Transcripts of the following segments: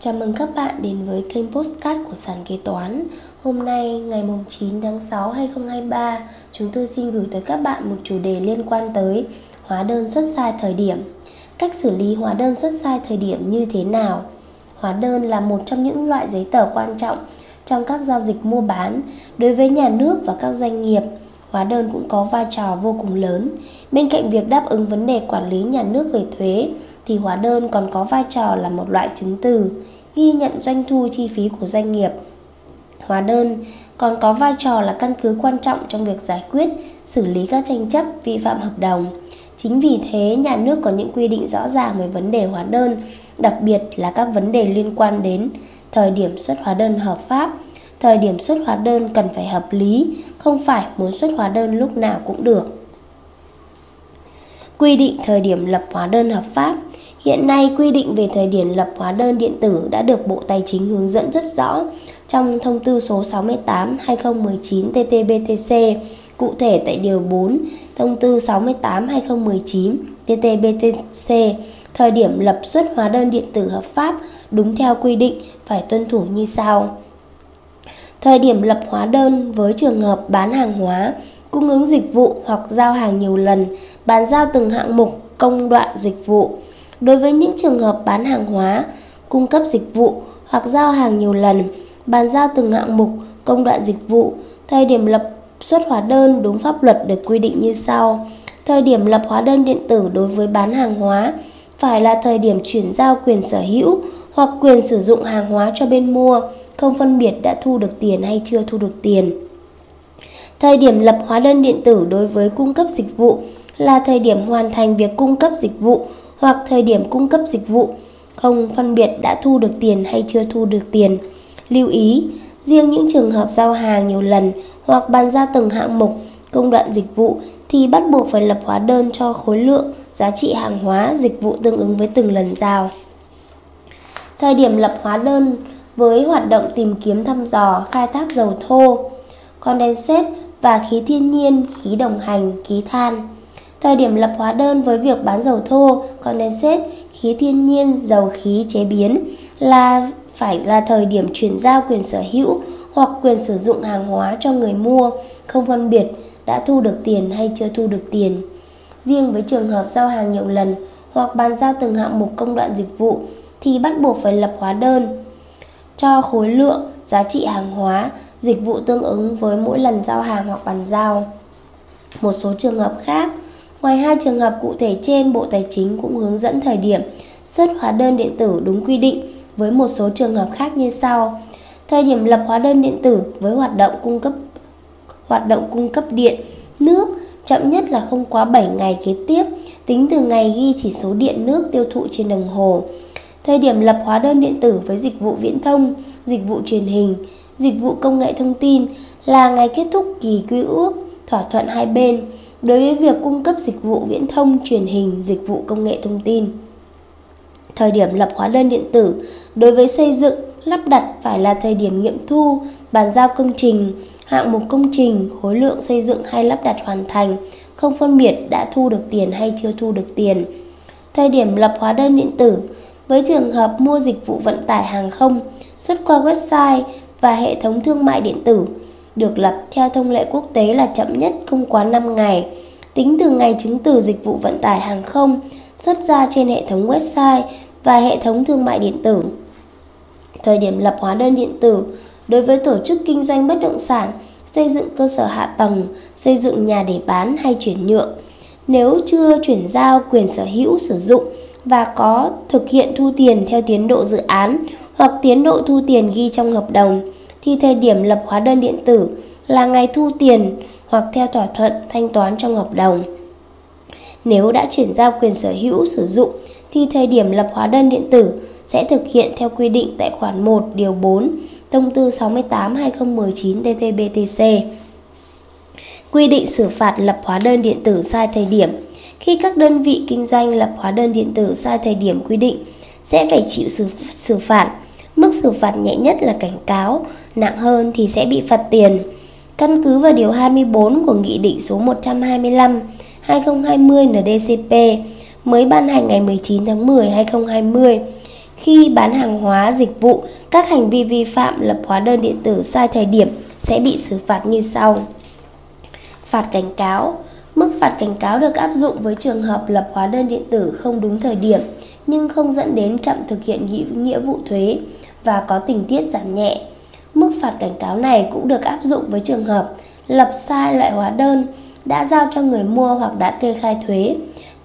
Chào mừng các bạn đến với kênh Postcard của Sàn Kế Toán. Hôm nay, ngày 9 tháng 6 2023 Chúng tôi xin gửi tới các bạn một chủ đề liên quan tới Hóa đơn xuất sai thời điểm. Cách xử lý hóa đơn xuất sai thời điểm như thế nào? Hóa đơn là một trong những loại giấy tờ quan trọng trong các giao dịch mua bán. Đối với nhà nước và các doanh nghiệp, hóa đơn cũng có vai trò vô cùng lớn. Bên cạnh việc đáp ứng vấn đề quản lý nhà nước về thuế thì hóa đơn còn có vai trò là một loại chứng từ ghi nhận doanh thu chi phí của doanh nghiệp. Hóa đơn còn có vai trò là căn cứ quan trọng trong việc giải quyết, xử lý các tranh chấp vi phạm hợp đồng. Chính vì thế, nhà nước có những quy định rõ ràng về vấn đề hóa đơn, đặc biệt là các vấn đề liên quan đến thời điểm xuất hóa đơn hợp pháp, thời điểm xuất hóa đơn cần phải hợp lý, không phải muốn xuất hóa đơn lúc nào cũng được. Quy định thời điểm lập hóa đơn hợp pháp Hiện nay quy định về thời điểm lập hóa đơn điện tử đã được Bộ Tài chính hướng dẫn rất rõ trong thông tư số 68/2019 TT-BTC, cụ thể tại điều 4 thông tư 68/2019 TT-BTC, thời điểm lập xuất hóa đơn điện tử hợp pháp đúng theo quy định phải tuân thủ như sau. Thời điểm lập hóa đơn với trường hợp bán hàng hóa, cung ứng dịch vụ hoặc giao hàng nhiều lần, bàn giao từng hạng mục, công đoạn dịch vụ Đối với những trường hợp bán hàng hóa, cung cấp dịch vụ hoặc giao hàng nhiều lần, bàn giao từng hạng mục, công đoạn dịch vụ, thời điểm lập xuất hóa đơn đúng pháp luật được quy định như sau. Thời điểm lập hóa đơn điện tử đối với bán hàng hóa phải là thời điểm chuyển giao quyền sở hữu hoặc quyền sử dụng hàng hóa cho bên mua, không phân biệt đã thu được tiền hay chưa thu được tiền. Thời điểm lập hóa đơn điện tử đối với cung cấp dịch vụ là thời điểm hoàn thành việc cung cấp dịch vụ hoặc thời điểm cung cấp dịch vụ, không phân biệt đã thu được tiền hay chưa thu được tiền. Lưu ý, riêng những trường hợp giao hàng nhiều lần hoặc bàn ra từng hạng mục, công đoạn dịch vụ thì bắt buộc phải lập hóa đơn cho khối lượng, giá trị hàng hóa, dịch vụ tương ứng với từng lần giao. Thời điểm lập hóa đơn với hoạt động tìm kiếm thăm dò, khai thác dầu thô, condensate và khí thiên nhiên, khí đồng hành, khí than. Thời điểm lập hóa đơn với việc bán dầu thô, condensate, khí thiên nhiên, dầu khí chế biến là phải là thời điểm chuyển giao quyền sở hữu hoặc quyền sử dụng hàng hóa cho người mua, không phân biệt đã thu được tiền hay chưa thu được tiền. Riêng với trường hợp giao hàng nhiều lần hoặc bàn giao từng hạng mục công đoạn dịch vụ thì bắt buộc phải lập hóa đơn cho khối lượng, giá trị hàng hóa, dịch vụ tương ứng với mỗi lần giao hàng hoặc bàn giao. Một số trường hợp khác Ngoài hai trường hợp cụ thể trên, Bộ Tài chính cũng hướng dẫn thời điểm xuất hóa đơn điện tử đúng quy định với một số trường hợp khác như sau. Thời điểm lập hóa đơn điện tử với hoạt động cung cấp hoạt động cung cấp điện, nước chậm nhất là không quá 7 ngày kế tiếp tính từ ngày ghi chỉ số điện nước tiêu thụ trên đồng hồ. Thời điểm lập hóa đơn điện tử với dịch vụ viễn thông, dịch vụ truyền hình, dịch vụ công nghệ thông tin là ngày kết thúc kỳ quy ước thỏa thuận hai bên đối với việc cung cấp dịch vụ viễn thông, truyền hình, dịch vụ công nghệ thông tin. Thời điểm lập hóa đơn điện tử đối với xây dựng, lắp đặt phải là thời điểm nghiệm thu, bàn giao công trình, hạng mục công trình, khối lượng xây dựng hay lắp đặt hoàn thành, không phân biệt đã thu được tiền hay chưa thu được tiền. Thời điểm lập hóa đơn điện tử với trường hợp mua dịch vụ vận tải hàng không xuất qua website và hệ thống thương mại điện tử được lập theo thông lệ quốc tế là chậm nhất không quá 5 ngày, tính từ ngày chứng từ dịch vụ vận tải hàng không xuất ra trên hệ thống website và hệ thống thương mại điện tử. Thời điểm lập hóa đơn điện tử đối với tổ chức kinh doanh bất động sản, xây dựng cơ sở hạ tầng, xây dựng nhà để bán hay chuyển nhượng. Nếu chưa chuyển giao quyền sở hữu sử dụng và có thực hiện thu tiền theo tiến độ dự án hoặc tiến độ thu tiền ghi trong hợp đồng thì thời điểm lập hóa đơn điện tử là ngày thu tiền hoặc theo thỏa thuận thanh toán trong hợp đồng. Nếu đã chuyển giao quyền sở hữu sử dụng thì thời điểm lập hóa đơn điện tử sẽ thực hiện theo quy định tại khoản 1 điều 4 Thông tư 68/2019 TT-BTC. Quy định xử phạt lập hóa đơn điện tử sai thời điểm. Khi các đơn vị kinh doanh lập hóa đơn điện tử sai thời điểm quy định sẽ phải chịu xử, xử phạt Mức xử phạt nhẹ nhất là cảnh cáo, nặng hơn thì sẽ bị phạt tiền. Căn cứ vào điều 24 của Nghị định số 125 2020 NDCP mới ban hành ngày 19 tháng 10 2020. Khi bán hàng hóa, dịch vụ, các hành vi vi phạm lập hóa đơn điện tử sai thời điểm sẽ bị xử phạt như sau. Phạt cảnh cáo Mức phạt cảnh cáo được áp dụng với trường hợp lập hóa đơn điện tử không đúng thời điểm nhưng không dẫn đến chậm thực hiện nghĩa vụ thuế và có tình tiết giảm nhẹ. Mức phạt cảnh cáo này cũng được áp dụng với trường hợp lập sai loại hóa đơn đã giao cho người mua hoặc đã kê khai thuế.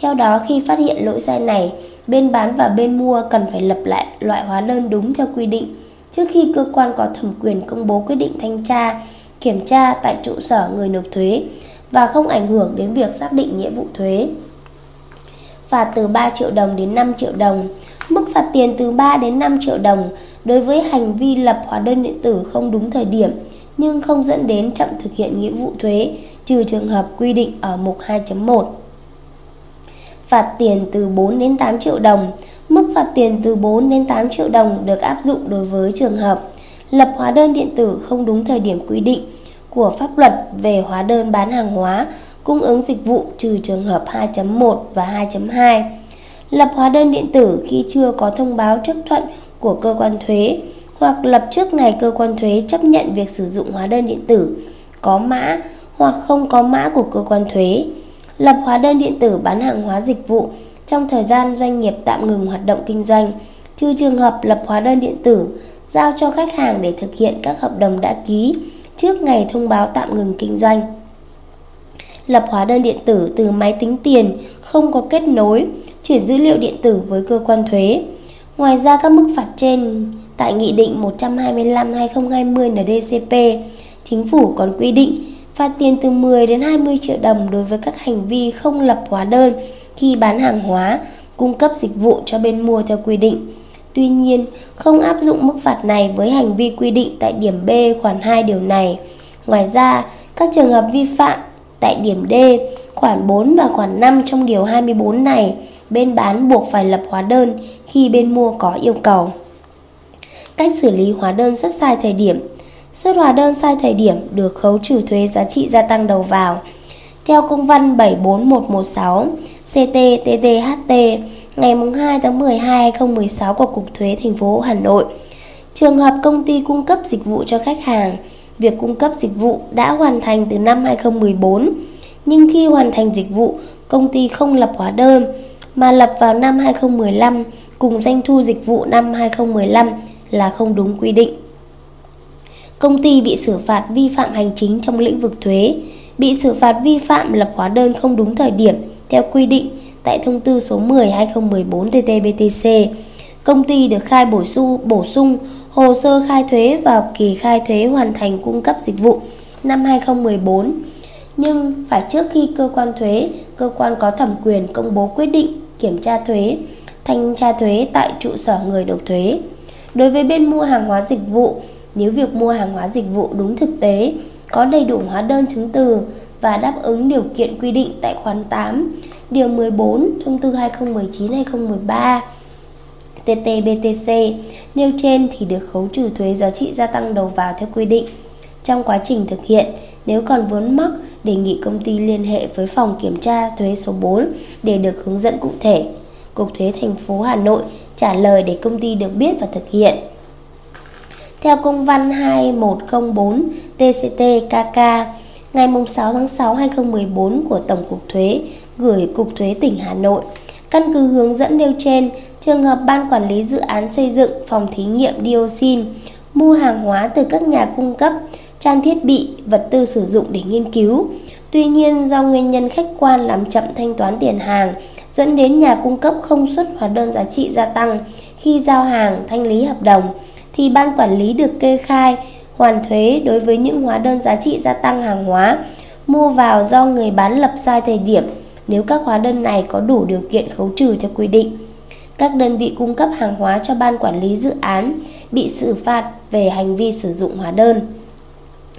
Theo đó, khi phát hiện lỗi sai này, bên bán và bên mua cần phải lập lại loại hóa đơn đúng theo quy định trước khi cơ quan có thẩm quyền công bố quyết định thanh tra, kiểm tra tại trụ sở người nộp thuế và không ảnh hưởng đến việc xác định nghĩa vụ thuế. Phạt từ 3 triệu đồng đến 5 triệu đồng, mức phạt tiền từ 3 đến 5 triệu đồng đối với hành vi lập hóa đơn điện tử không đúng thời điểm nhưng không dẫn đến chậm thực hiện nghĩa vụ thuế trừ trường hợp quy định ở mục 2.1. Phạt tiền từ 4 đến 8 triệu đồng, mức phạt tiền từ 4 đến 8 triệu đồng được áp dụng đối với trường hợp lập hóa đơn điện tử không đúng thời điểm quy định của pháp luật về hóa đơn bán hàng hóa, cung ứng dịch vụ trừ trường hợp 2.1 và 2.2. Lập hóa đơn điện tử khi chưa có thông báo chấp thuận của cơ quan thuế hoặc lập trước ngày cơ quan thuế chấp nhận việc sử dụng hóa đơn điện tử có mã hoặc không có mã của cơ quan thuế. Lập hóa đơn điện tử bán hàng hóa dịch vụ trong thời gian doanh nghiệp tạm ngừng hoạt động kinh doanh, trừ trường hợp lập hóa đơn điện tử giao cho khách hàng để thực hiện các hợp đồng đã ký trước ngày thông báo tạm ngừng kinh doanh. Lập hóa đơn điện tử từ máy tính tiền không có kết nối, chuyển dữ liệu điện tử với cơ quan thuế. Ngoài ra các mức phạt trên tại Nghị định 125-2020 NDCP, Chính phủ còn quy định phạt tiền từ 10 đến 20 triệu đồng đối với các hành vi không lập hóa đơn khi bán hàng hóa, cung cấp dịch vụ cho bên mua theo quy định. Tuy nhiên, không áp dụng mức phạt này với hành vi quy định tại điểm B khoản 2 điều này. Ngoài ra, các trường hợp vi phạm tại điểm D, khoản 4 và khoản 5 trong điều 24 này, bên bán buộc phải lập hóa đơn khi bên mua có yêu cầu. Cách xử lý hóa đơn xuất sai thời điểm Xuất hóa đơn sai thời điểm được khấu trừ thuế giá trị gia tăng đầu vào. Theo công văn 74116 CTTTHT ngày 2 tháng 12 2016 của Cục Thuế thành phố Hà Nội, trường hợp công ty cung cấp dịch vụ cho khách hàng, việc cung cấp dịch vụ đã hoàn thành từ năm 2014, nhưng khi hoàn thành dịch vụ, công ty không lập hóa đơn mà lập vào năm 2015 cùng doanh thu dịch vụ năm 2015 là không đúng quy định. Công ty bị xử phạt vi phạm hành chính trong lĩnh vực thuế, bị xử phạt vi phạm lập hóa đơn không đúng thời điểm theo quy định tại thông tư số 10/2014 TT-BTC. Công ty được khai bổ sung bổ sung hồ sơ khai thuế vào kỳ khai thuế hoàn thành cung cấp dịch vụ năm 2014 nhưng phải trước khi cơ quan thuế, cơ quan có thẩm quyền công bố quyết định kiểm tra thuế, thanh tra thuế tại trụ sở người nộp thuế. Đối với bên mua hàng hóa dịch vụ, nếu việc mua hàng hóa dịch vụ đúng thực tế, có đầy đủ hóa đơn chứng từ và đáp ứng điều kiện quy định tại khoản 8, điều 14 thông tư 2019-2013 TTBTC nêu trên thì được khấu trừ thuế giá trị gia tăng đầu vào theo quy định. Trong quá trình thực hiện, nếu còn vướng mắc, đề nghị công ty liên hệ với phòng kiểm tra thuế số 4 để được hướng dẫn cụ thể. Cục Thuế thành phố Hà Nội trả lời để công ty được biết và thực hiện. Theo công văn 2104 TCT-KK ngày 6 tháng 6 2014 của Tổng cục Thuế gửi Cục Thuế tỉnh Hà Nội, căn cứ hướng dẫn nêu trên, trường hợp ban quản lý dự án xây dựng phòng thí nghiệm dioxin mua hàng hóa từ các nhà cung cấp trang thiết bị, vật tư sử dụng để nghiên cứu. Tuy nhiên do nguyên nhân khách quan làm chậm thanh toán tiền hàng dẫn đến nhà cung cấp không xuất hóa đơn giá trị gia tăng khi giao hàng thanh lý hợp đồng thì ban quản lý được kê khai hoàn thuế đối với những hóa đơn giá trị gia tăng hàng hóa mua vào do người bán lập sai thời điểm nếu các hóa đơn này có đủ điều kiện khấu trừ theo quy định. Các đơn vị cung cấp hàng hóa cho ban quản lý dự án bị xử phạt về hành vi sử dụng hóa đơn.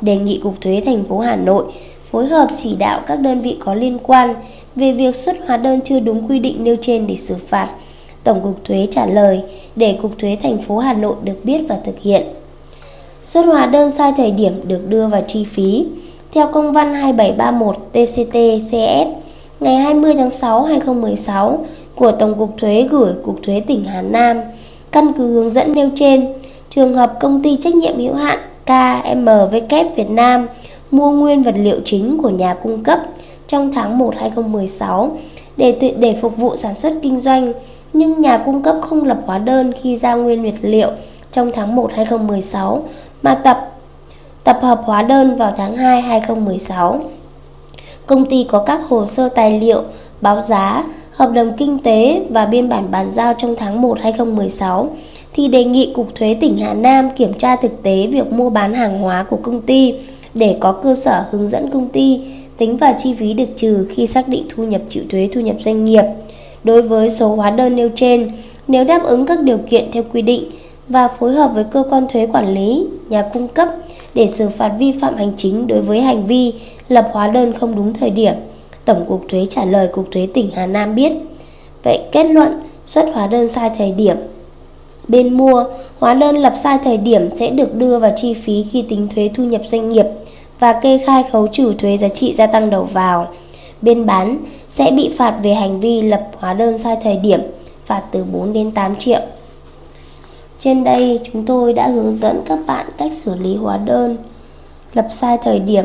Đề nghị Cục Thuế thành phố Hà Nội phối hợp chỉ đạo các đơn vị có liên quan về việc xuất hóa đơn chưa đúng quy định nêu trên để xử phạt. Tổng cục Thuế trả lời để Cục Thuế thành phố Hà Nội được biết và thực hiện. Xuất hóa đơn sai thời điểm được đưa vào chi phí. Theo công văn 2731 TCT-CS ngày 20 tháng 6 2016 của Tổng cục Thuế gửi Cục Thuế tỉnh Hà Nam, Căn cứ hướng dẫn nêu trên, trường hợp công ty trách nhiệm hữu hạn KMW Việt Nam mua nguyên vật liệu chính của nhà cung cấp trong tháng 1 2016 để tự để phục vụ sản xuất kinh doanh, nhưng nhà cung cấp không lập hóa đơn khi giao nguyên vật liệu trong tháng 1 2016 mà tập tập hợp hóa đơn vào tháng 2 2016. Công ty có các hồ sơ tài liệu, báo giá, hợp đồng kinh tế và biên bản bàn giao trong tháng 1 2016 thì đề nghị Cục Thuế tỉnh Hà Nam kiểm tra thực tế việc mua bán hàng hóa của công ty để có cơ sở hướng dẫn công ty tính vào chi phí được trừ khi xác định thu nhập chịu thuế thu nhập doanh nghiệp. Đối với số hóa đơn nêu trên, nếu đáp ứng các điều kiện theo quy định và phối hợp với cơ quan thuế quản lý, nhà cung cấp để xử phạt vi phạm hành chính đối với hành vi lập hóa đơn không đúng thời điểm. Tổng cục thuế trả lời Cục thuế tỉnh Hà Nam biết. Vậy kết luận xuất hóa đơn sai thời điểm Bên mua, hóa đơn lập sai thời điểm sẽ được đưa vào chi phí khi tính thuế thu nhập doanh nghiệp và kê khai khấu trừ thuế giá trị gia tăng đầu vào. Bên bán sẽ bị phạt về hành vi lập hóa đơn sai thời điểm, phạt từ 4 đến 8 triệu. Trên đây chúng tôi đã hướng dẫn các bạn cách xử lý hóa đơn lập sai thời điểm.